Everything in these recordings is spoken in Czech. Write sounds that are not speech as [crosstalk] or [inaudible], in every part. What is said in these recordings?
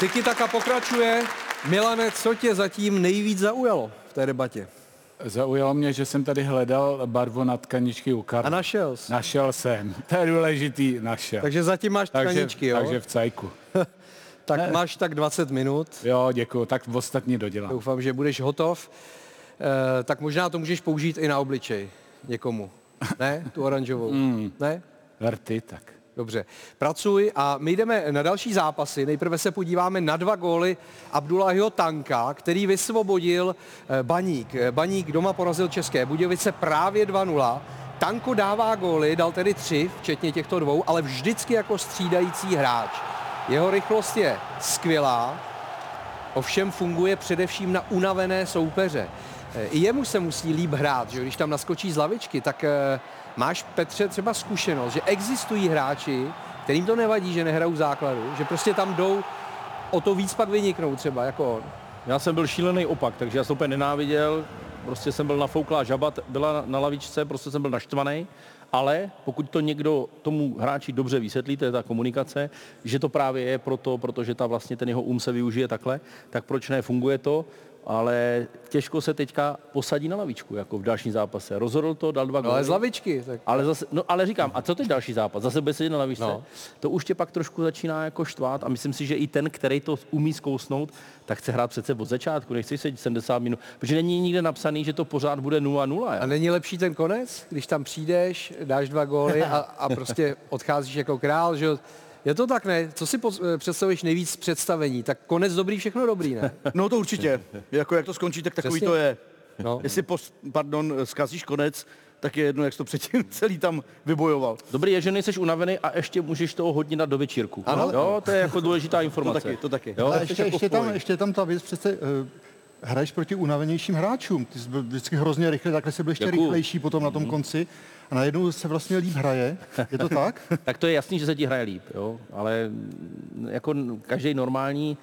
Tiki Taka pokračuje. Milane, co tě zatím nejvíc zaujalo v té debatě? Zaujalo mě, že jsem tady hledal barvu na tkaničky u Karla. A našel jsi. Našel jsem. [laughs] To je důležitý, našel. Takže zatím máš takže, tkaničky, jo? takže v cajku. [laughs] tak ne. máš tak 20 minut. Jo, děkuji, tak v ostatní dodělám. Doufám, že budeš hotov. E, tak možná to můžeš použít i na obličej někomu. [laughs] Ne? Tu oranžovou. Mm. Ne? Vrty, tak. Dobře. Pracuj a my jdeme na další zápasy. Nejprve se podíváme na dva góly Abdullahiho Tanka, který vysvobodil eh, Baník. Eh, Baník doma porazil České Budějovice právě 2-0. Tanko dává góly, dal tedy tři, včetně těchto dvou, ale vždycky jako střídající hráč. Jeho rychlost je skvělá, ovšem funguje především na unavené soupeře. Eh, I jemu se musí líp hrát, že když tam naskočí z lavičky, tak Máš, Petře, třeba zkušenost, že existují hráči, kterým to nevadí, že nehrajou základu, že prostě tam jdou o to víc pak vyniknout třeba, jako on. Já jsem byl šílený opak, takže já jsem úplně nenáviděl, prostě jsem byl nafouklá žaba, byla na, na lavičce, prostě jsem byl naštvaný, ale pokud to někdo tomu hráči dobře vysvětlí, to je ta komunikace, že to právě je proto, protože ta vlastně ten jeho um se využije takhle, tak proč ne, funguje to, ale těžko se teďka posadí na lavičku, jako v dalším zápase. Rozhodl to, dal dva no, ale z lavičky. Tak... Ale, zase, no, ale říkám, a co teď další zápas? Zase bude sedět na lavičce. No. To už tě pak trošku začíná jako štvát a myslím si, že i ten, který to umí zkousnout, tak chce hrát přece od začátku, nechci sedět 70 minut, protože není nikde napsaný, že to pořád bude 0-0. A není lepší ten konec, když tam přijdeš, dáš dva góly a, a prostě odcházíš jako král, že je to tak, ne? Co si eh, představuješ nejvíc představení? Tak konec dobrý, všechno dobrý, ne? [laughs] No to určitě. Jako jak to skončí, tak takový Přesně. to je. No. Jestli, pos, pardon, zkazíš konec, tak je jedno, jak jsi to předtím [laughs] celý tam vybojoval. Dobrý je, že nejseš unavený a ještě můžeš toho hodně dát do večírku. Ano, jo, to je jako důležitá informace. To taky, to taky. Jo, ale ještě, jako ještě, tam, ještě tam ta věc přece, uh, hraješ proti unavenějším hráčům. Ty jsi byl vždycky hrozně rychle, takhle se byl ještě Děkuju. rychlejší potom na tom mm. konci a najednou se vlastně líp hraje. Je to tak? [laughs] tak to je jasný, že se ti hraje líp, jo? ale mm, jako každý normální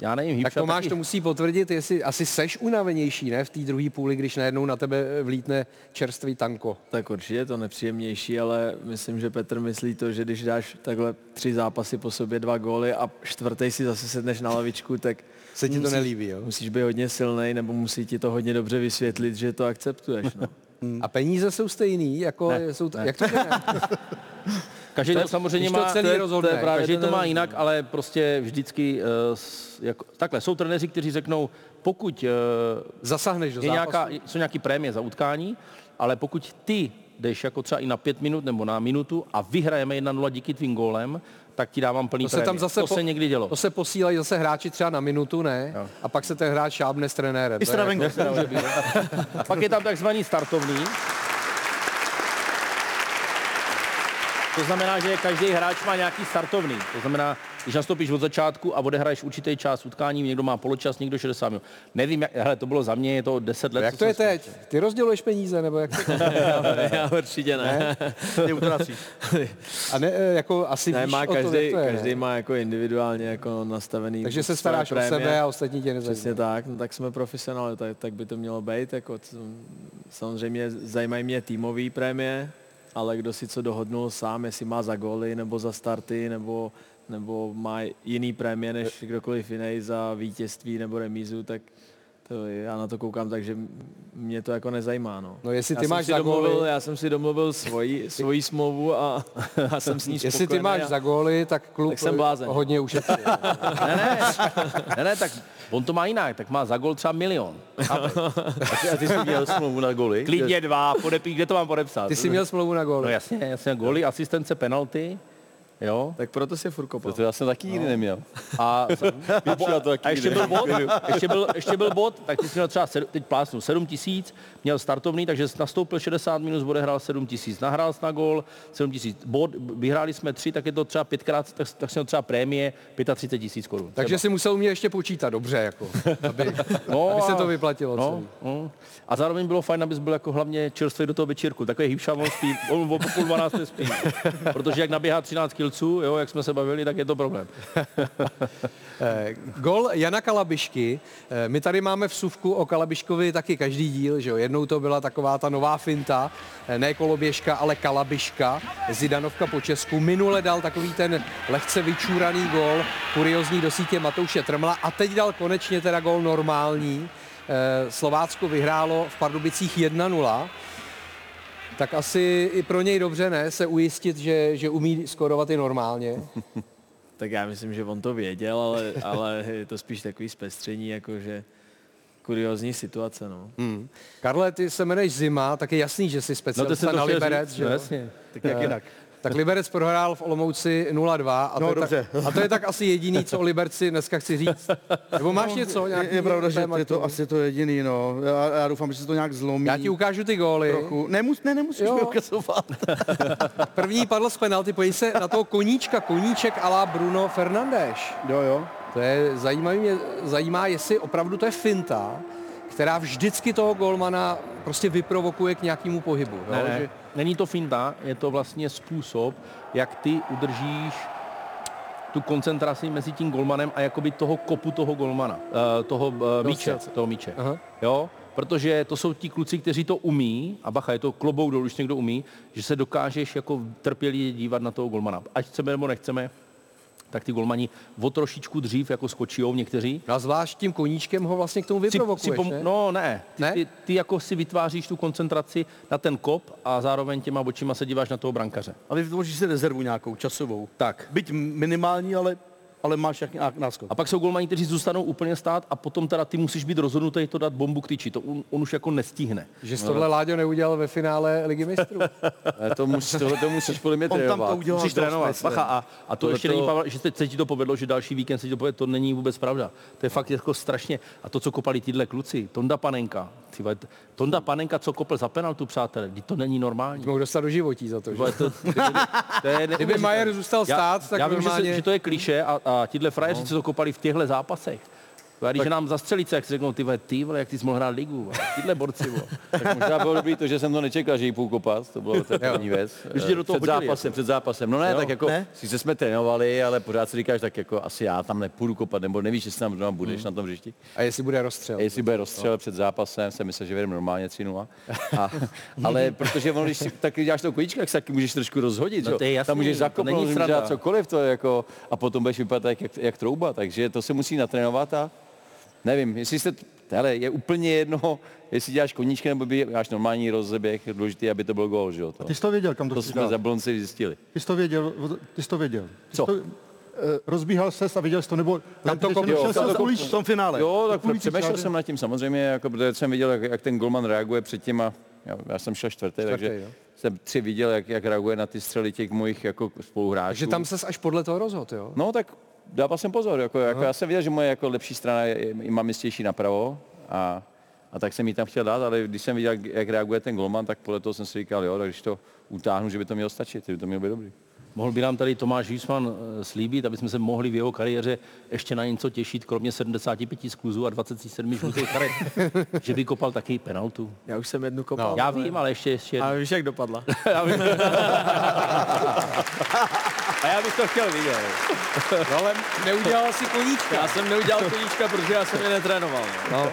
já nevím, Tak Tomáš taky... to musí potvrdit, jestli asi seš unavenější, ne, v té druhé půli, když najednou na tebe vlítne čerstvý tanko. Tak určitě je to nepříjemnější, ale myslím, že Petr myslí to, že když dáš takhle tři zápasy po sobě, dva góly a čtvrtý si zase sedneš na lavičku, tak [laughs] se ti to nelíbí, jo? Musíš být hodně silný, nebo musí ti to hodně dobře vysvětlit, že to akceptuješ. No. [laughs] Hmm. A peníze jsou stejný, jako ne, jsou t- ne. jak to? [laughs] Každý to, to samozřejmě má, to celý rozhodne. To je právě každý to má jinak, ale prostě vždycky, uh, jako, takhle, jsou trenéři, kteří řeknou, pokud uh, zasahneš do je nějaká, jsou nějaký prémie za utkání, ale pokud ty jdeš jako třeba i na pět minut nebo na minutu a vyhrajeme 1-0 díky tvým gólem, tak ti dávám plný to se tam zase to po, se někdy dělo. To se posílají zase hráči třeba na minutu, ne? Jo. A pak se ten hráč šábne s trenérem. I s jako, [laughs] Pak je tam takzvaný startovný. To znamená, že každý hráč má nějaký startovný. To znamená, když nastoupíš od začátku a odehraješ určitý čas utkání, někdo má poločas, někdo 60 minut. Nevím, jak, hele, to bylo za mě, je to 10 let. Jak to je teď? Ty rozděluješ peníze, nebo jak to já, [laughs] já určitě ne. ne? a ne, eh, jako asi ne, má každý, to, to je, každý má jako individuálně jako nastavený. Takže se staráš o sebe a ostatní tě nezajímají. Přesně tak, no, tak jsme profesionáli, tak, tak by to mělo být. Jako, samozřejmě zajímají mě týmové prémie, ale kdo si co dohodnul sám, jestli má za góly nebo za starty, nebo, nebo má jiný prémie než kdokoliv jiný za vítězství nebo remízu, tak to, já na to koukám, takže mě to jako nezajímá. No, no jestli ty já máš za domluvil, góly... Já jsem si domluvil svoji, [laughs] svoji smlouvu a, [laughs] a jsem s ní Jestli ty máš a, za góly, tak klub tak jsem blázen. hodně ušetří. [laughs] ne, ne, ne, ne, tak on to má jinak, tak má za gol třeba milion. a ty jsi měl smlouvu na goly? Klidně dva, podepí, kde to mám podepsat? Ty jsi měl smlouvu na góly. No jasně, jasně, góly, asistence, penalty. Jo? Tak proto si furt kopal. To já jsem taky nikdy no. neměl. A, [laughs] a, a, a ještě byl bod, [laughs] ještě byl, ještě byl bod, tak ty jsi měl třeba, sedm, teď plásnu, 7 tisíc, měl startovný, takže nastoupil 60 minut, odehrál 7 tisíc, nahrál na gol, 7 tisíc, bod, vyhráli jsme tři, tak je to třeba pětkrát, tak, tak jsem třeba prémie 35 tisíc korun. Takže si musel umět ještě počítat dobře, jako, aby, [laughs] no, aby se to vyplatilo. No, no. A zároveň bylo fajn, abys byl jako hlavně čerstvý do toho večírku. Takový hýbša, on spí, on o půl 12 spí. [laughs] Protože jak naběhá 13 kg, střelců, jo, jak jsme se bavili, tak je to problém. [laughs] Eh, gol Jana Kalabišky. Eh, my tady máme v suvku o Kalabiškovi taky každý díl, že jo? Jednou to byla taková ta nová finta, eh, ne koloběžka, ale Kalabiška, Zidanovka po Česku. Minule dal takový ten lehce vyčúraný gol, kuriozní do sítě Matouše Trmla a teď dal konečně teda gol normální. Slovácko vyhrálo v Pardubicích 1-0 tak asi i pro něj dobře, ne, se ujistit, že, že umí skorovat i normálně. [laughs] Tak já myslím, že on to věděl, ale, ale je to spíš takový zpestření, jakože kuriozní situace, no. Hmm. Karle, ty se jmenuješ Zima, tak je jasný, že jsi specialista no, na Liberec, že no, jasně. Tak jak jinak. Tak Liberec prohrál v Olomouci 0-2 a, no, to je tak, a to je tak asi jediný, co o Liberci dneska chci říct. Nebo máš no, něco? Je, je pravda, že je to asi to jediný, no. Já, já doufám, že se to nějak zlomí. Já ti ukážu ty góly. Trochu. Nemus, ne, nemusíš jo. mi ukazovat. První padl z penalty, pojď se na toho koníčka, koníček ala Bruno Fernandes. Jo, jo. To je zajímavý, mě zajímá, jestli opravdu to je finta, která vždycky toho golmana prostě vyprovokuje k nějakému pohybu. Ne, ne. Že... Není to finta, je to vlastně způsob, jak ty udržíš tu koncentraci mezi tím golmanem a jakoby toho kopu toho golmana, uh, toho uh, míče, toho míče. Aha. Jo? Protože to jsou ti kluci, kteří to umí, a bacha, je to klobouk dolů, když někdo umí, že se dokážeš jako trpělivě dívat na toho golmana. Ať chceme nebo nechceme, tak ty golmani o trošičku dřív jako skočijou někteří. No a zvlášť tím koníčkem ho vlastně k tomu vyprovokuješ, si, si pom- ne? No ne, ne? Ty, ty jako si vytváříš tu koncentraci na ten kop a zároveň těma očima se díváš na toho brankaře. A vytvoříš si rezervu nějakou časovou. Tak. Byť minimální, ale ale máš jak náskok. A pak jsou golmani, kteří zůstanou úplně stát a potom teda ty musíš být rozhodnutý to dát bombu k tyči. To on, on už jako nestihne. Že jsi tohle Láďo neudělal ve finále Ligy mistrů. [laughs] to, musí, tohle to musíš podle mě trénovat. On tam to udělal musíš trénovat. Bacha, a, a to ještě to... není, pravda, že se ti to povedlo, že další víkend se ti to povedlo, to není vůbec pravda. To je fakt jako strašně. A to, co kopali tyhle kluci, Tonda Panenka, tyhle, Tonda Panenka, co kopl za penaltu, přátelé, to není normální. Mohl dostat do životí za to, že? To, to, to, to je [laughs] Kdyby Majer zůstal stát, já, tak já vím, normálně... že, se, že to je kliše a, a tyhle frajeři, no. co to kopali v těchto zápasech, a když tak... nám zastřelí, jak si řeknou, ty vole, ty vole, jak ty jsi mohl hrát ligu, tyhle borci, vole. tak možná bylo dobrý to, že jsem to nečekal, že jí půl kopat, to bylo to první věc. Už do toho před zápasem, jako. před zápasem. No ne, jo, tak jako, ne? sice jsme trénovali, ale pořád si říkáš, tak jako asi já tam nepůjdu kopat, nebo nevíš, jestli tam doma budeš hmm. na tom hřišti. A jestli bude rozstřel. A jestli bude rozstřel no. před zápasem, jsem myslel, že vedeme normálně 3 a, [laughs] Ale protože on, když si taky děláš to kojíčka, tak se taky můžeš trošku rozhodit, no, jasný, tam můžeš zakopnout, můžeš dělat cokoliv, to jako, a potom budeš vypadat jak, jak, jak trouba, takže to se musí natrénovat a nevím, jestli jste, hele, je úplně jedno, jestli děláš koníčky nebo děláš normální rozeběh, důležitý, aby to byl gol, že jo? To, ty jsi to věděl, kam to To jsme za blonci zjistili. Ty jsi to věděl, ty jsi to věděl. Ty Co? To, rozbíhal ses a viděl jsi to, nebo tam to kopil, to kopil, v tom finále. Jo, tak přemýšlel jsem nad tím samozřejmě, jako, protože jsem viděl, jak, jak ten golman reaguje předtím a já, já jsem šel čtvrtý, čtvrtý takže jo. jsem tři viděl, jak, jak reaguje na ty střely těch mojich jako spoluhráčů. Takže tam ses až podle toho rozhodl, jo? No tak dával jsem pozor, jako, jako já jsem viděl, že moje jako lepší strana je, je, mám jistější napravo a, a tak jsem jí tam chtěl dát, ale když jsem viděl, jak reaguje ten golman, tak podle toho jsem si říkal, jo, tak když to utáhnu, že by to mělo stačit, že by to mělo být dobrý. Mohl by nám tady Tomáš Huisman eh, slíbit, aby jsme se mohli v jeho kariéře ještě na něco těšit, kromě 75 skluzů a 27 žlutých karet, [laughs] že by kopal taky penaltu. Já už jsem jednu kopal. No. Já vím, ale ještě, ještě jednu. A víš, jak dopadla? [laughs] já vím. a já bych to chtěl vidět. No, ale neudělal si koníčka. Já jsem neudělal koníčka, protože já jsem je netrénoval. No.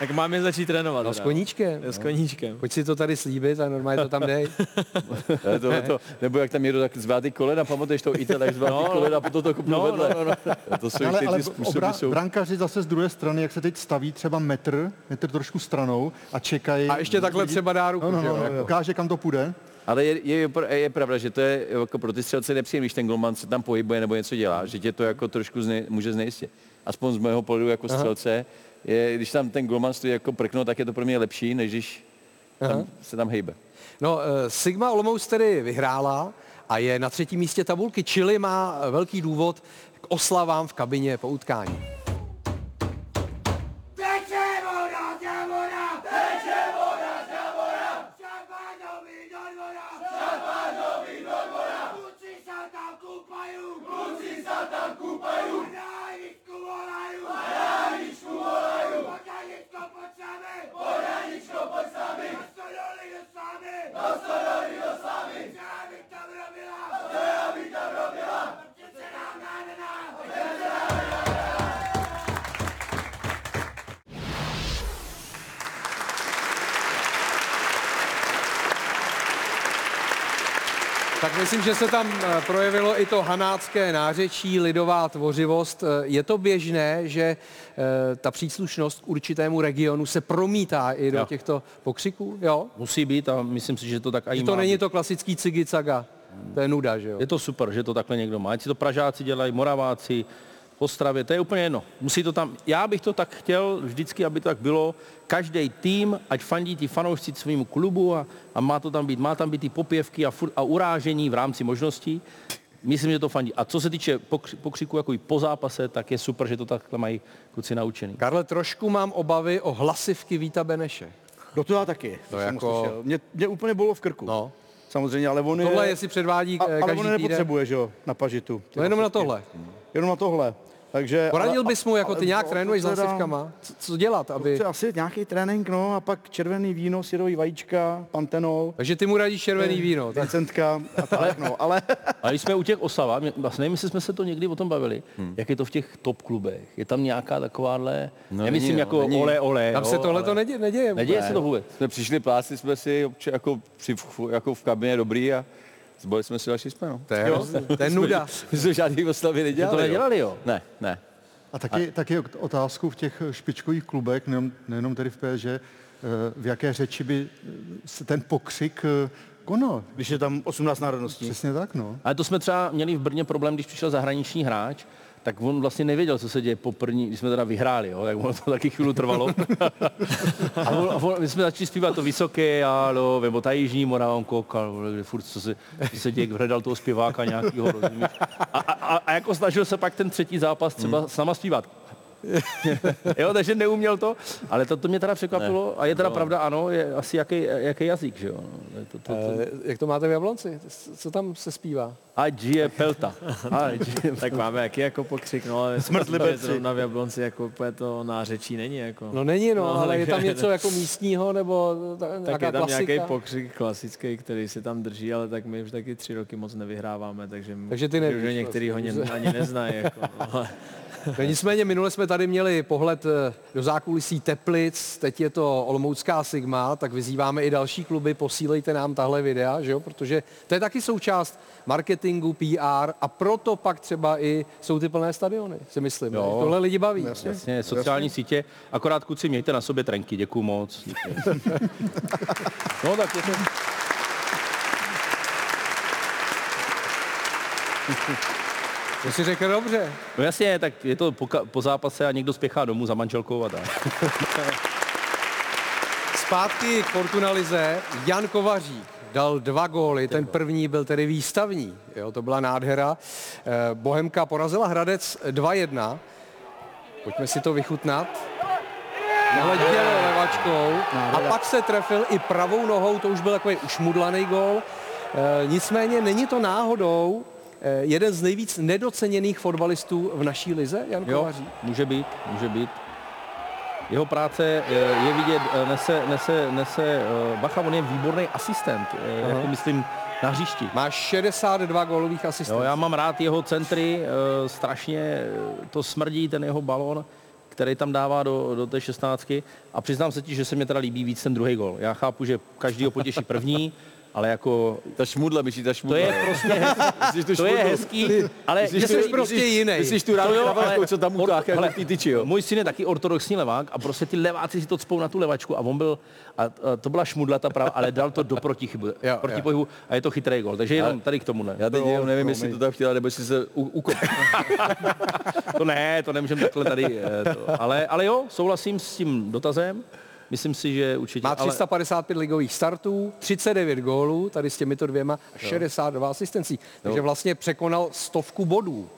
Tak mám je začít trénovat. No s koníčkem. No. S koníčkem. Pojď si to tady slíbit a normálně to tam dej. [laughs] to, to, nebo jak tam někdo tak zvá ty kolena, pamatuješ to Ital, jak zvá no, ty kolena a potom to kopnul no, vedle. No, no, no. [laughs] To jsou ale, ty, ale způsoby obra, jsou... brankaři zase z druhé strany, jak se teď staví třeba metr, metr trošku stranou a čekají. A ještě takhle třeba dá ruku, no, no, no, no, ukáže, kam to půjde. Ale je, je, je, pravda, že to je jako pro ty střelce nepříjemné, když ten golman se tam pohybuje nebo něco dělá, že tě to jako trošku zne, může znejistit. Aspoň z mého pohledu jako střelce, Aha je, když tam ten golman stojí jako prkno, tak je to pro mě lepší, než když tam, se tam hejbe. No, eh, Sigma Olomouc tedy vyhrála a je na třetím místě tabulky, čili má velký důvod k oslavám v kabině po utkání. Tak myslím, že se tam eh, projevilo i to hanácké nářečí, lidová tvořivost. Eh, Je to běžné, že eh, ta příslušnost k určitému regionu se promítá i do Jo. těchto pokřiků? Jo? Musí být a myslím si, že to tak i Že má to není být. to klasický cigicaga. To je nuda, že jo? Je to super, že to takhle někdo má. Ať si to Pražáci dělají, Moraváci, v Ostravě, to je úplně jedno. Musí to tam, já bych to tak chtěl vždycky, aby to tak bylo. Každý tým, ať fandí ti fanoušci svým klubu a, a, má to tam být, má tam být ty popěvky a, furt, a urážení v rámci možností. Myslím, že to fandí. A co se týče pokři, pokřiku jako i po zápase, tak je super, že to takhle mají kluci naučený. Karle, trošku mám obavy o hlasivky Víta Beneše. Do toho já taky. To jsem jako-. Mě, mě úplně bylo v krku. No. Samozřejmě, ale on Tohle je... jestli předvádí a, eh, ale on nepotřebuje, že jo, na pažitu. No jenom na tohle. Jenom na tohle. Takže, Poradil bys mu, jako ale ty nějak to trénuješ s hlasivkama? Co, co dělat, aby... To asi nějaký trénink, no, a pak červený víno, syrový vajíčka, pantenol, Takže ty mu radíš červený víno. Tak Vincentka a tak, no, ale [laughs] A když jsme u těch Osava, vlastně nevím, jestli jsme se to někdy o tom bavili, hmm. jak je to v těch top klubech. Je tam nějaká takováhle, no, No nemyslím není, no, jako není. ole, ole. tam jo, se tohle ale- to neděje. neděje Neděje se to vůbec. Jsme přišli, plásli jsme si obče, jako, při, jako v kabině dobrý a zboli jsme si další jsme, no. To je, hrozný. [laughs] to je nuda. My jsme žádný oslavy nedělali. to nedělali, jo? Ne, ne. A taky, taky je otázku v těch špičkových klubech, nejenom, nejenom tedy v PSG, eh, v jaké řeči by eh, se ten pokřik eh, konal. když je tam 18 národností. Přesně tak, no. Ale to jsme třeba měli v Brně problém, když přišel zahraniční hráč, tak on vlastně nevěděl, co se děje po první, když jsme teda vyhráli, jo, tak ono to taky chvíli trvalo. [laughs] a, on, a on, my jsme začali zpívat to vysoké, ale, nebo ta jižní Morava, on koukal, kde furt, co se, co se děje, hledal toho zpěváka rozumíš? A, a, a, a, jako snažil se pak ten třetí zápas třeba s náma zpívat. Jo, takže neuměl to, ale to, to mě teda překvapilo a je teda pravda, ano, je asi jaký, jaký jazyk, že jo. No, To, to, to, Eh, Jak to máte v Jablonci? Co tam se zpívá? ať žije Pelta. Ať žije [laughs] Tak máme jaký jako pokřik, no ale Liberci. Zrovna v Jablonci jako úplně to nářečí není jako. No není, no, No, ale je tam něco jako místního, nebo ta, tak nějaká je tam klasika? nějaký pokřik klasický, který se tam drží, ale tak my už taky tři roky moc nevyhráváme, takže, Takže ty nevíš že některý ho vlastně. ani, ani neznají. Jako, [laughs] no, ale, No nicméně minule jsme tady měli pohled eh, do zákulisí Teplic, teď je to Olomoucká Sigma, tak vyzýváme i další kluby, posílejte nám tahle videa, že jo? protože to je taky součást marketingu, PR a proto pak třeba i jsou ty plné stadiony, si myslím. Jo. Tohle lidi baví. Jasně, sociální sítě. Akorát kluci, mějte na sobě trenky, děkuju moc. Děkuju. [laughs] no tak je to... [laughs] To si řekl dobře. No jasně, tak je to po, po zápase a někdo spěchá domů za manželkou a tak. [laughs] Zpátky k Fortuna Lize. Jan Kovařík dal dva góly, ten první byl tedy výstavní, jo, to byla nádhera. Eh, Bohemka porazila Hradec 2-1. Pojďme si to vychutnat. Hleděl levačkou a pak se trefil i pravou nohou, to už byl takový ušmudlaný gól. Eh, Nicméně není to náhodou jeden z nejvíc nedoceněných fotbalistů v naší lize, Jan Jo, Kovařík. může být, může být. Jeho práce eh, je vidět, eh, nese, nese, nese, eh, bacha, on je výborný asistent, eh, jako myslím na hřišti. Má 62 gólových asistentů. Jo, já mám rád jeho centry, eh, strašně eh, to smrdí, ten jeho balon, který tam dává do, do té šestnáctky. A přiznám se ti, že se mě teda líbí víc ten druhý gol. Já chápu, že každý ho potěší první, [laughs] ale jako Ta šmudla, myší ta to šmudla. je prostě hezký, to je hezký, ale Že jsi prostě [laughs] jiný. Myslíš tu To rád, ale- co tam utáh, jako té tyči, jo? Můj syn je taky ortodoxní levák a prostě ty leváci si to cpou na tu levačku a on byl, a, a to byla šmudla ta prava, ale dal to do protichybu, [laughs] Jo, proti pohybu a je to chytrý gol. Takže jenom tady k tomu ne. Já teď jenom nevím, jestli to tam chtěla, nebo jestli se ukop. [laughs] To ne, to nemůžeme takhle tady. eh, To. Ale, ale jo, souhlasím s tím dotazem. Myslím si, že určitě. Má ale, 355 ligových startů, 39 gólů, tady s těmito dvěma, a 62 asistencí. Takže vlastně překonal stovku bodů.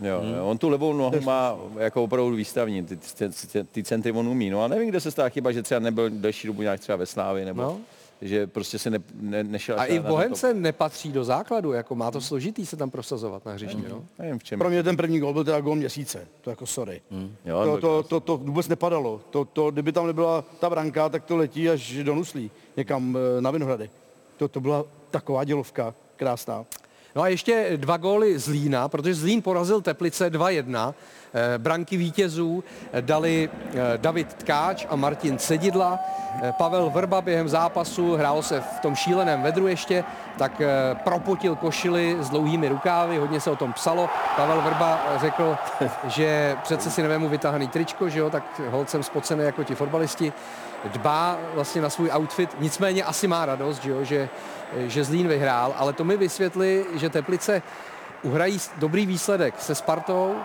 Jo, jo, on tu levou nohu má jako opravdu výstavní, ty, ty, ty, ty centry on umí. No a nevím, kde se stala chyba, že třeba nebyl delší dobu nějak třeba ve Slávě, nebo No. No. že prostě se ne, ne, nešel. A i v Bohemce nepatří do základu, jako má to složitý se tam prosazovat na hřišti. No? top. Nevím v čem. Pro mě ten první gol byl teda gol měsíce. To jako sorry. Jo, To, byl to, to, to vůbec nepadalo. To, to, kdyby tam nebyla ta branka, tak to letí až do Nuslí, někam eh, na Vinohrady. To, to byla taková dělovka krásná. No a ještě dva góly z Lína, protože Zlín porazil Teplice 2-1. Eh, branky vítězů dali David Tkáč a Martin Cedidla. Pavel Vrba během zápasu, hrál se v tom šíleném vedru ještě, tak propotil košily s dlouhými rukávy, hodně se o tom psalo. Pavel Vrba řekl, [laughs] že přece si nevému vytáhaný tričko, že jo, tak hold jsem spocený jako ti fotbalisti dbá vlastně na svůj outfit, nicméně asi má radost, že, jo, že, že Zlín vyhrál, ale to mi vysvětli, že Teplice uhrají dobrý výsledek se Spartou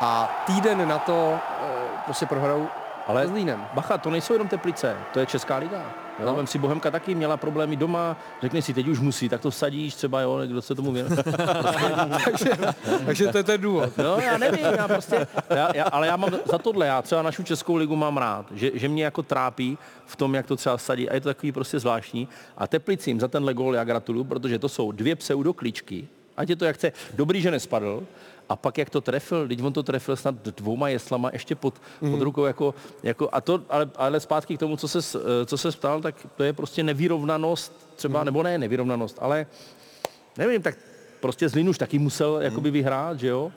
a týden na to eh, prostě prohrajou ale Zlínem. Bacha, to nejsou jenom Teplice, to je Česká liga. Jo. Vem si Bohemka taky měla problémy doma, řekni si, teď už musí, tak to sadíš třeba, jo, kdo se tomu věnuje. [laughs] takže, takže to je ten důvod. No, já nevím, já prostě, já, já, ale já mám za tohle, já třeba našu Českou ligu mám rád, že, že mě jako trápí v tom, jak to třeba sadí a je to takový prostě zvláštní. A Teplicím za tenhle gól já gratuluju, protože to jsou dvě pseudokličky, ať je to jak chce, dobrý, že nespadl, a pak jak to trefil, teď on to trefil snad dvouma jeslama ještě pod, mm. pod mhm. rukou, jako, jako a to, ale, ale zpátky k tomu, co se, co se ptal, tak to je prostě nevyrovnanost třeba, mm. nebo ne nevyrovnanost, ale nevím, tak prostě Zlín už taky musel mm. jakoby vyhrát, že jo?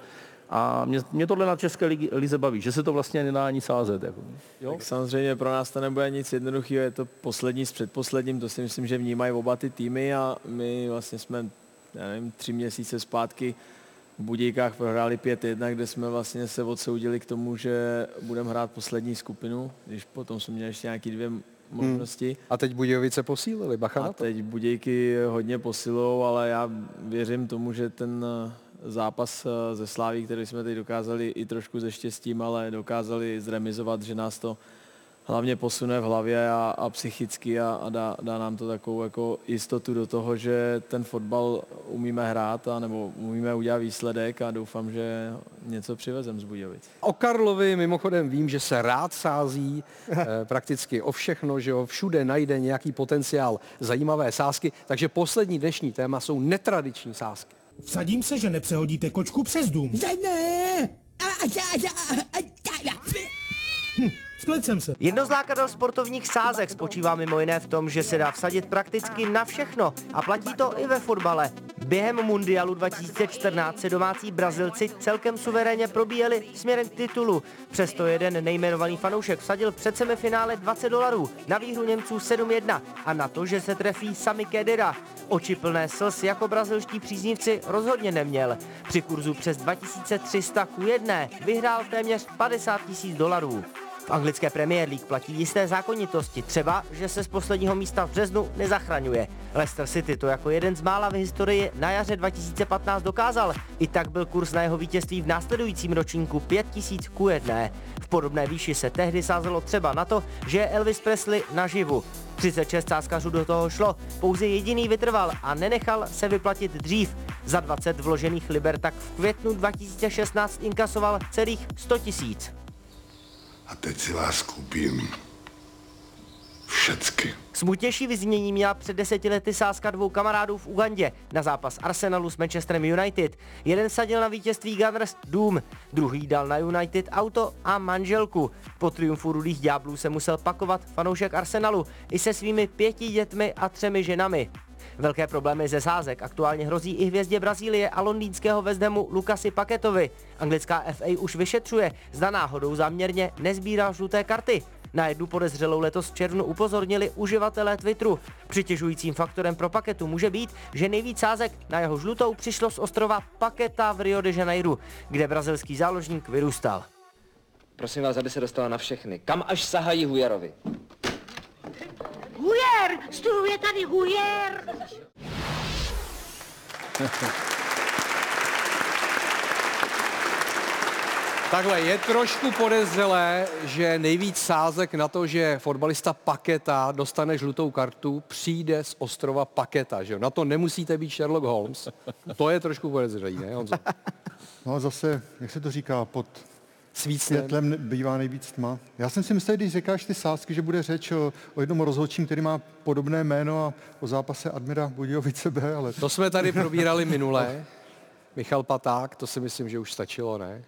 A mě, mě tohle na České lize baví, že se to vlastně nedá ani sázet. Jako. Jo? Tak samozřejmě pro nás to nebude nic jednoduchého, je to poslední s předposledním, to si myslím, že vnímají oba ty týmy a my vlastně jsme, já nevím, tři měsíce zpátky v Budíkách prohráli 5-1, kde jsme vlastně se odsoudili k tomu, že budeme hrát poslední skupinu, když potom jsme měli ještě nějaké dvě možnosti. Hmm. A teď Budějovice posílili, bacha A teď Budějky hodně posilou, ale já věřím tomu, že ten eh, zápas eh, ze Sláví, který jsme teď dokázali i trošku ze štěstím, ale dokázali zremizovat, že nás to hlavně posune v hlavě a, a psychicky a, a dá, dá nám to takovou jako jistotu do toho, že ten fotbal umíme hrát a nebo umíme udělat výsledek a doufám, že něco přivezem z Budějovic. O Karlovi mimochodem vím, že se rád sází eh, prakticky o všechno, že ho všude najde nějaký potenciál zajímavé sázky, takže poslední dnešní téma jsou netradiční sázky. Vsadím se, že nepřehodíte kočku přes dům. Ne! Hm. Splet jsem se. Jedno z lákadel sportovních sázek spočívá mimo jiné v tom, že se dá vsadit prakticky na všechno a platí to i ve fotbale. Během Mundialu 2014 se domácí Brazilci celkem suverénně probíjeli směrem k titulu. Přesto jeden nejmenovaný fanoušek vsadil před semifinále 20 dolarů, na výhru Němců 7-1 a na to, že se trefí Sami Kedira. Oči plné slz jako brazilští příznivci rozhodně neměl. Při kurzu přes 2300 ku 1 vyhrál téměř 50 000 dolarů. V anglické Premier League platí jisté zákonitosti, třeba, že se z posledního místa v březnu nezachraňuje. Leicester City to jako jeden z mála v historii na jaře 2015 dokázal. I tak byl kurz na jeho vítězství v následujícím ročníku 5000 ku 1. V podobné výši se tehdy sázelo třeba na to, že Elvis Presley naživu. 36 sázkařů do toho šlo, pouze jediný vytrval a nenechal se vyplatit dřív. Za 20 vložených liber tak v květnu 2016 inkasoval celých 100 tisíc. A teď si vás koupím všecky. Smutnější vyznění měla před deseti lety sázka dvou kamarádů v Ugandě na zápas Arsenalu s Manchesterem United. Jeden sadil na vítězství Gunners Doom, druhý dal na United auto a manželku. Po triumfu rudých ďáblů se musel pakovat fanoušek Arsenalu i se svými pěti dětmi a třemi ženami. Velké problémy ze sázek aktuálně hrozí i hvězdě Brazílie a londýnského Vezdemu Lukasi Paketovi. Anglická FA už vyšetřuje, zda náhodou záměrně nezbíral žluté karty. Na jednu podezřelou letos v červnu upozornili uživatelé Twitteru. Přitěžujícím faktorem pro paketu může být, že nejvíc sázek na jeho žlutou přišlo z ostrova Paketa v Rio de Janeiro, kde brazilský záložník vyrůstal. Prosím vás, aby se dostala na všechny. Kam až sahají Hujerovi? Hujer! Stůl je tady Hujer! [laughs] Takhle, je trošku podezřelé, že nejvíc sázek na to, že fotbalista Paketa dostane žlutou kartu, přijde z ostrova Paketa, že Na to nemusíte být Sherlock Holmes. To je trošku podezřelé, ne, Honzo? [laughs] No zase, jak se to říká, pod Svícnem. světlem bývá nejvíc tma. Já jsem si myslel, když říkáš ty sázky, že bude řeč o, o jednom rozhodčím, který má podobné jméno a o zápase Admira Budějovice B, ale... To jsme tady probírali minule. Michal Paták, to si myslím, že už stačilo, ne?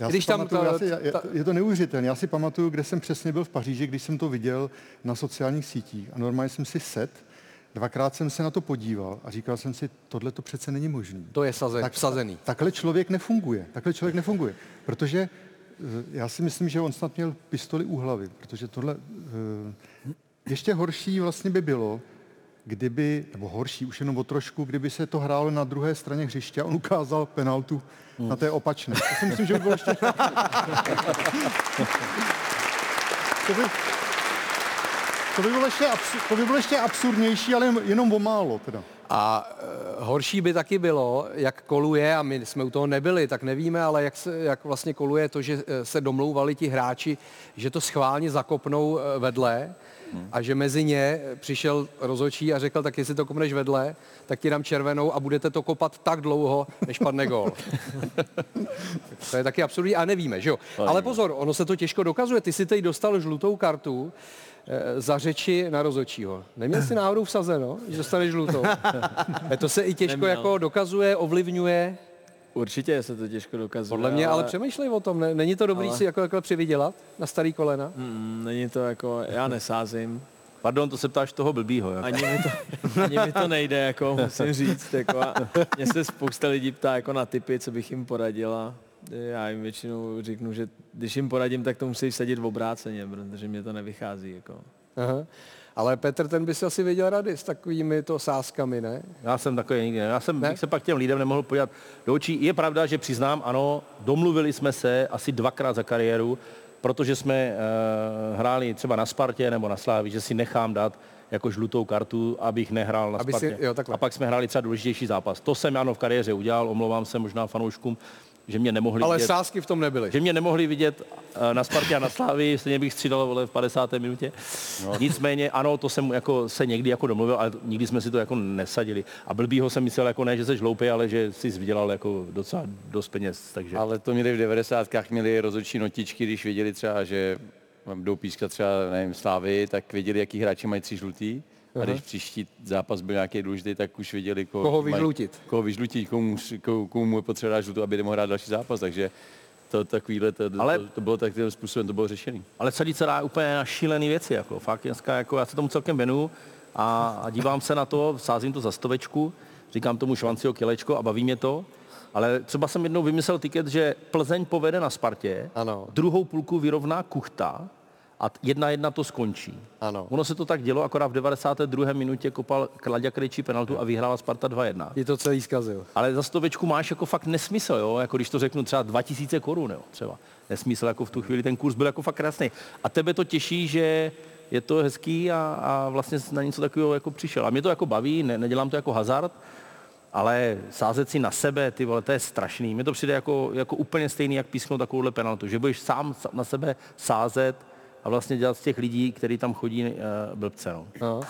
Já když tam pamatuju, to, já si, ta... je to neuvěřitelné. Já si pamatuju, kde jsem přesně byl v Paříži, když jsem to viděl na sociálních sítích. A normálně jsem si set Dvakrát jsem se na to podíval a říkal jsem si, tohle to přece není možné. To je saze, tak, vsazený. Takhle člověk nefunguje. Takhle člověk nefunguje. Protože eh, já si myslím, že on snad měl pistoli u hlavy, protože tohle... eh, Ještě horší vlastně by bylo, kdyby, nebo horší, už jenom o trošku, kdyby se to hrálo na druhé straně hřiště a on ukázal penaltu na té opačné. To si myslím, že by bylo ještě... [laughs] to, by, to, by bylo ještě absur, to by bylo ještě absurdnější, ale jenom o málo teda. A e, horší by taky bylo, jak koluje, a my jsme u toho nebyli, tak nevíme, ale jak, se, jak vlastně koluje to, že e, se domlouvali ti hráči, že to schválně zakopnou e, vedle a že mezi ně přišel rozhodčí a řekl, tak jestli to kopneš vedle, tak ti dám červenou a budete to kopat tak dlouho, než padne gól. [laughs] to je taky absurdní a nevíme, že jo? Ale pozor, ono se to těžko dokazuje. Ty si teď dostal žlutou kartu, za řeči na rozhodčího. Neměl jsi náhodou vsazeno, že dostaneš žlutou? [laughs] Eh, to se i těžko Neměl. jako dokazuje, ovlivňuje. Určitě se to těžko dokazuje. Podle mě, ale přemýšlej o tom, ne? není to dobrý Ale- si jako takhle přivydělat na starý kolena? Mm, není to jako, já nesázím. Pardon, to se ptáš toho blbýho. Jako. Ani mi to, ani mi to nejde, jako musím říct. Jako, a mě se spousta lidí ptá jako na typy, co bych jim poradila. Já jim většinou řeknu, že když jim poradím, tak to musí vsadit v obráceně, protože mě to nevychází. Jako. Aha. Ale Petr, ten by si asi věděl rady s takovými to sázkami, ne? Já jsem takový nikdy. ne. Já jsem ne? se pak těm lidem nemohl podívat do očí. Je pravda, že přiznám, ano, domluvili jsme se asi dvakrát za kariéru, protože jsme uh, hráli třeba na Spartě nebo na Slávi, že si nechám dát jako žlutou kartu, abych nehrál na Aby si- Spartě. jo, takhle. A pak jsme hráli třeba důležitější zápas. To jsem ano v kariéře udělal, omlouvám se možná fanouškům, že mě nemohli Ale vidět. sázky v tom nebyly. Že mě nemohli vidět eh, na Spartě a na Slávii, stejně bych střídal vole, v 50. minutě. No. Nicméně, ano, to jsem jako, se někdy jako domluvil, ale nikdy jsme si to jako nesadili. A blbýho jsem myslel jako ne, že jsi hloupý, ale že jsi vydělal jako docela dost peněz. Takže... Ale to měli v 90. měli rozhodčí notičky, když věděli třeba, že jdou pískat třeba, nevím, Slávy, tak věděli, jaký hráči mají tři žlutý. A Aha. když příští zápas byl nějaký důležitý, tak už věděli, koho, Koho vyžlutit. Koho vyžlutit, komu, komu, komu je potřeba dát žlutou, aby nemohl hrát další zápas. Takže to takovýhle, to, Ale- to, to bylo takovým způsobem, to bylo řešený. Ale celý celá je úplně na šílený věci. Jako. Fakt, dneska, jako, já se tomu celkem věnu a, a dívám se na to, sázím to za stovečku, říkám tomu švancio kilečko a baví mě to. Ale třeba jsem jednou vymyslel tiket, že Plzeň povede na Spartě, Ano. druhou půlku vyrovná Kuchta a jedna jedna to skončí. Ano. Ono se to tak dělo, akorát v 92. minutě kopal Klaďa Krejčí penaltu a vyhrála Sparta 2-1. Je to celý zkazil. Ale za stovečku máš jako fakt nesmysl, jo? Jako když to řeknu třeba 2000 korun, jo? třeba. Nesmysl, jako v tu chvíli ten kurz byl jako fakt krásný. A tebe to těší, že je to hezký a, a vlastně na něco takového jako přišel. A mě to jako baví, ne, nedělám to jako hazard, ale sázet si na sebe, ty vole, to je strašný. Mně to přijde jako, jako úplně stejný, jak písknout takovouhle penaltu. Že budeš sám na sebe sázet a vlastně dělat z těch lidí, kteří tam chodí, uh, blbce. No. No.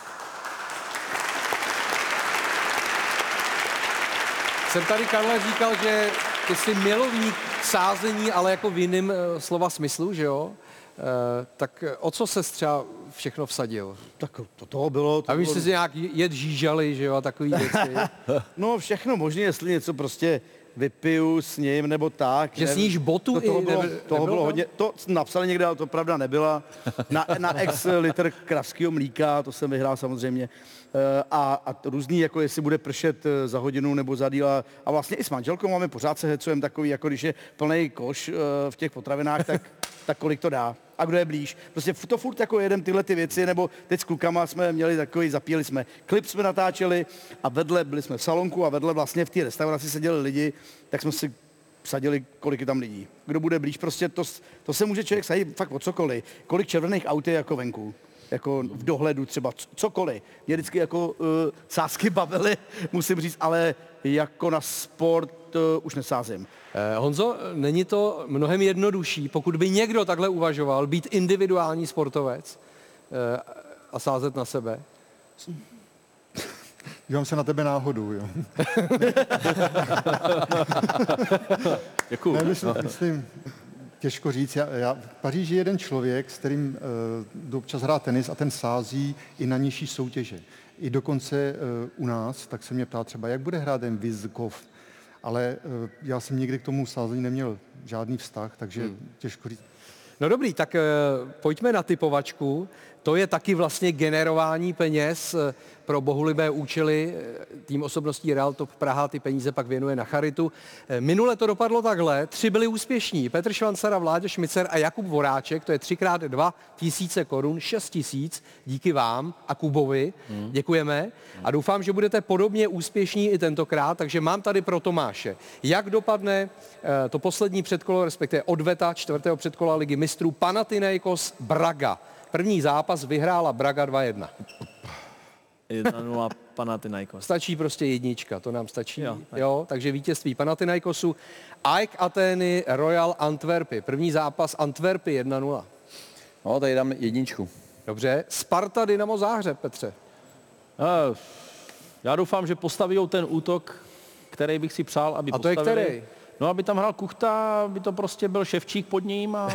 Jsem tady, Karle, říkal, že ty jsi milovník sázení, ale jako v jiném eh, slova smyslu, že jo? Eh, tak eh, o co se třeba všechno vsadil? Tak to toho bylo... To A víš, bylo... že si nějak jet žížaly, že jo, a takový věci. [laughs] No všechno možné, jestli něco prostě vypiju s ním nebo tak. Že sníš botu to, toho i bylo, nebe- toho bylo hodně, to napsali někde, ale to pravda nebyla. Na, na ex litr kravského mlíka, to jsem vyhrál samozřejmě. Eh, A, a různý, jako jestli bude pršet eh, za hodinu nebo za díl. A, a vlastně i s manželkou máme pořád se hecujeme takový, jako když je plný koš eh, v těch potravinách, tak, tak kolik to dá a kdo je blíž. Prostě to furt jako jedem tyhle ty věci, nebo teď s klukama jsme měli takový, zapíjeli jsme, klip jsme natáčeli a vedle byli jsme v salonku a vedle vlastně v té restauraci seděli lidi, tak jsme si sadili, kolik je tam lidí. Kdo bude blíž, prostě to, to se může člověk sadit fakt o cokoliv. Kolik červených aut je jako venku jako v dohledu třeba, cokoliv. Mě vždycky jako uh, sázky [laughs] bavily, musím říct, ale jako na sport uh, už nesázím. Eh, Honzo, není to mnohem jednodušší, pokud by někdo takhle uvažoval, být individuální sportovec eh, a sázet na sebe? [laughs] Dívám se na tebe náhodou, jo. [laughs] Děkuju. Ne, myslím, myslím, těžko říct. Já, já, v Paříži je jeden člověk, s kterým uh, občas hrát tenis a ten sází i na nižší soutěže. I dokonce uh, u nás, tak se mě ptá třeba, jak bude hrát ten Vizkov. Ale uh, já jsem nikdy k tomu sázení neměl žádný vztah, takže hmm. těžko říct. No dobrý, tak eh, pojďme na typovačku. To je taky vlastně generování peněz eh, pro bohulibé účely. Eh, Tým osobností Real Top Praha ty peníze pak věnuje na charitu. Eh, Minule to dopadlo takhle. Tři byli úspěšní. Petr Švancara, Vláďa Šmicer a Jakub Voráček. To je třikrát dva tisíce korun, šest tisíc. Díky vám a Kubovi. Děkujeme. A doufám, že budete podobně úspěšní i tentokrát. Takže mám tady pro Tomáše. Jak dopadne to poslední předkolo, respektive odveta čtvrtého předkola ligy mistrů Panathinaikos Braga. První zápas vyhrála Braga 2-1. 1-0 Panathinaikos. Stačí prostě jednička, to nám stačí. Jo, Jo, jo tak. takže vítězství Panathinaikosu. AEK Atény, Royal Antwerpy. První zápas Antwerpy 1-0. No, tady dám jedničku. Dobře. Sparta Dynamo Záhřeb, Petře. Eh, Já doufám, že postaví ten útok, který bych si přál, aby A to je postavili. který? No, aby tam hrál Kuchta, aby to prostě byl ševčík pod ním a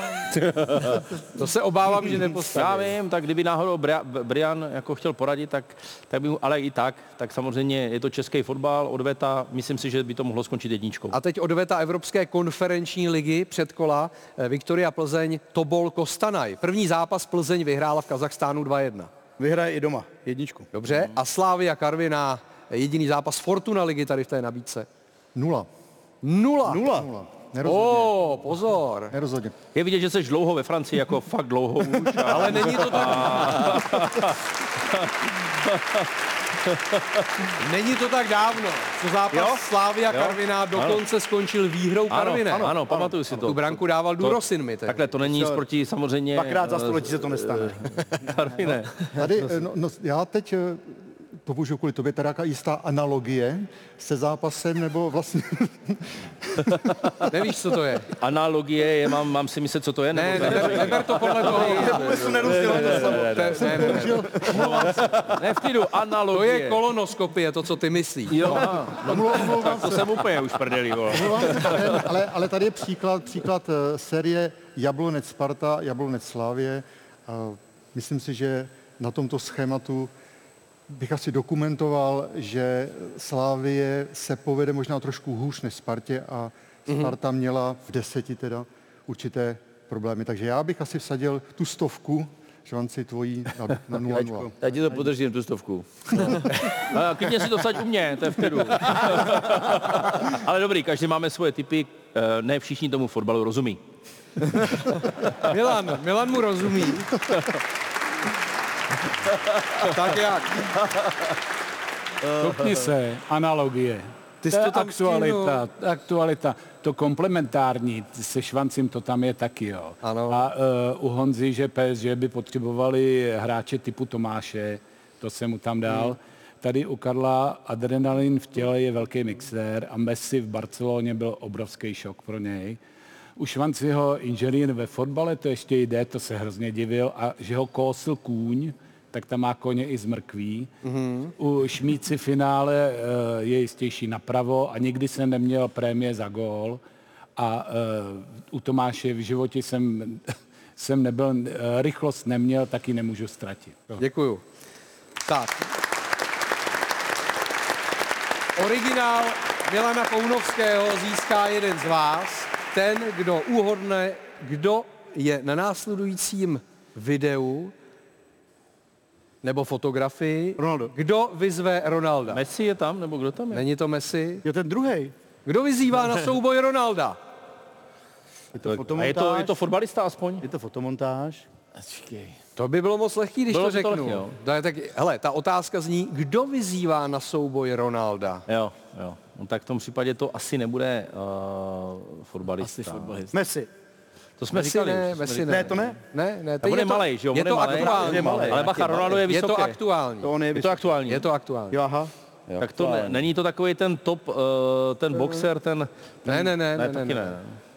[laughs] To se obávám, že Já nepostaví. vím, tak kdyby náhodou Bria- Brian jako chtěl poradit, tak, tak by mu, ale i tak, tak samozřejmě je to český fotbal, odveta, myslím si, že by to mohlo skončit jedničkou. A teď odveta Evropské konferenční ligy předkola eh, Viktoria Plzeň Tobol Kostanaj. První zápas Plzeň vyhrála v Kazachstánu 2-1. Vyhraje i doma. Jedničku. Dobře. A Slávia Karviná, jediný zápas Fortuna ligy tady v té nabídce. Nula. Nula. Nula. Nula. Nerozhodně. O, pozor. Nerozhodně. Je vidět, že jsi dlouho ve Francii, jako fakt dlouho už. [laughs] Ale není to tak. [laughs] Není to tak dávno, co zápas Jo? Slávia Jo? Karviná dokonce skončil výhrou Ano, Karviné. ano, ano, pamatuju si to. Tu branku dával Durosin mi teď. Takhle, to není nic proti samozřejmě... Dvakrát za eh, století se to nestane. Karviné. Tady, [laughs] eh, no, no, já teď eh, použiju kvůli tobě teda jaká jistá analogie se zápasem, nebo vlastně [laughs] Nevíš, co to je? Analogie, je, mám, mám si myslet, co to je? Ne, nebo neber, neber to podle toho. To to. To ne, ne, ne. ne, v klidu, To analogie. je kolonoskopie, to, co ty myslíš. Jo, tak to jsem úplně už prdeli, ne, ale, ale tady je příklad, příklad eh, série Jablonec Sparta, Jablonec Slávě. A myslím si, že na tomto schématu bych asi dokumentoval, že Slávie se povede možná trošku hůř než Spartě a Sparta měla v deseti teda určité problémy. Takže já bych asi vsadil tu stovku, švanci tvojí na, na [laughs] 0-0. Já ti to podržím, tu stovku. [laughs] A Klidně si to vsaď u mě, to je v klidu. [laughs] Ale dobrý, každý máme svoje typy, eh, ne všichni tomu fotbalu rozumí. Milan, Milan mu rozumí. [laughs] tak jak? Kopni se, analogie. Ty to jsi je to tam aktualita, aktualita. To komplementární se švancím, to tam je taky, jo. Ano. A uh, u Honzy, že PSG by potřebovali hráče typu Tomáše, to jsem mu tam dal. Hmm. Tady u Karla adrenalin v těle je velký mixér a Messi v Barceloně byl obrovský šok pro něj. U Švanciho inženýr ve fotbale to ještě jde, to se hrozně divil, a že ho kósil kůň, tak tam má koně i z mrkví. Mm-hmm. U Šmíci finále uh, je jistější napravo a nikdy jsem neměl prémie za gól. A uh, u Tomáše v životě jsem, [laughs] jsem nebyl, uh, rychlost neměl, taky nemůžu ztratit. Děkuju. Tak. Originál Milana Kounovského získá jeden z vás. Ten, kdo uhodne, kdo je na následujícím videu nebo fotografii. Ronaldo. Kdo vyzve Ronalda? Messi je tam, nebo kdo tam je? Není to Messi? Jo, ten druhý. Kdo vyzývá na souboj Ronalda? Je to A je fotomontáž. to, je to fotbalista aspoň? je to fotomontáž. To by bylo moc lehký, když Bylo to by to řeknu. lehký, jo. Je tak, hele, ta otázka zní, kdo vyzývá na souboj Ronalda? Jo, jo. No, tak v tom případě to asi nebude uh, fotbalista. Asi fotbalista. Messi. To jsme Messi říkali. ne, to jsme Messi říkali. ne. Ne, to ne? Ne, ne. On je je malej, že jo? Je to malej. aktuální. Je malej. Ale bacha, Ronaldo je Je vysoký. to aktuální. To on je Je to aktuální. Je to aktuální. Jo, aha. Tak to ne, není to takový ten top, uh, ten boxer, ten... Ne, ne, ne, ne, taky ne,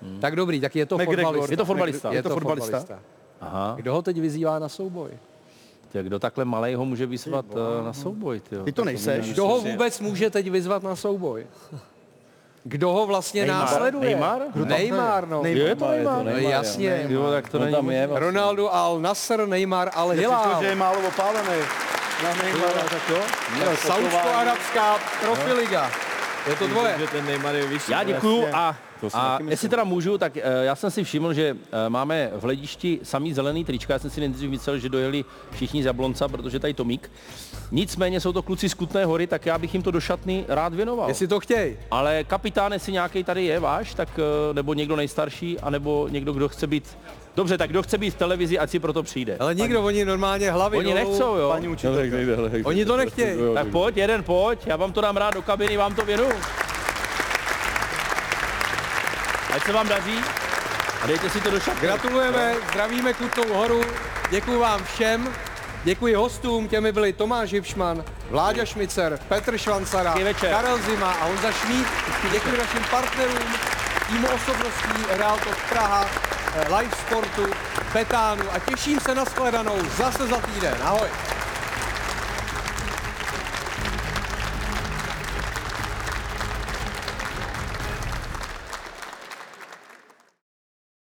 ne. Tak dobrý, tak je to McGregor. fotbalista. Je to fotbalista. Je to fotbalista. Aha. Kdo ho teď vyzývá na souboj? Ty, kdo takhle malej ho může vyzvat uh, na souboj, tyjo. Ty to nejseš. Kdo ho vůbec může teď vyzvat na souboj? Kdo ho vlastně Neymar? následuje? Neymar? Neymar, no. Je to Neymar? No jasně. Jo, tak to On není tam je vlastně. Ronaldo Al Nasser, Neymar Al Hilal. že je málo opálený. Na Neymara, tak jo. Saudsko-arabská profiliga. Je to dvoje. Že ten Neymar je vyšší. Já děkuju a A jestli teda můžu, tak eh, já jsem si všiml, že eh, máme v hledišti samý zelený trička. Já jsem si nejdřív myslel, že dojeli všichni z Jablonca, protože tady Tomík. Nicméně jsou to kluci z Kutné hory, tak já bych jim to do šatny rád věnoval. Jestli to chtějí. Ale kapitán, jestli nějaký tady je váš, tak eh, nebo někdo nejstarší, anebo někdo, kdo chce být... Dobře, tak kdo chce být v televizi, ať si proto přijde. Ale nikdo, oni normálně hlavy Oni nechcou, jo. Paní učitelka. Oni to nechtějí. Tak pojď, jeden pojď, já vám to dám rád do kabiny, vám to věnu. Ať se vám daří a dejte si to do šatny. Gratulujeme, zdravíme Kutnou horu, děkuji vám všem, děkuji hostům, těmi byli Tomáš Hipšman, Vláďa Šmicer, Petr Švancara. Karel Zima a Honza Šmíd. Děkuji našim partnerům, týmu osobností Real Talk Praha, eh, Live Sportu, Petánu a těším se na shledanou zase za týden. Ahoj.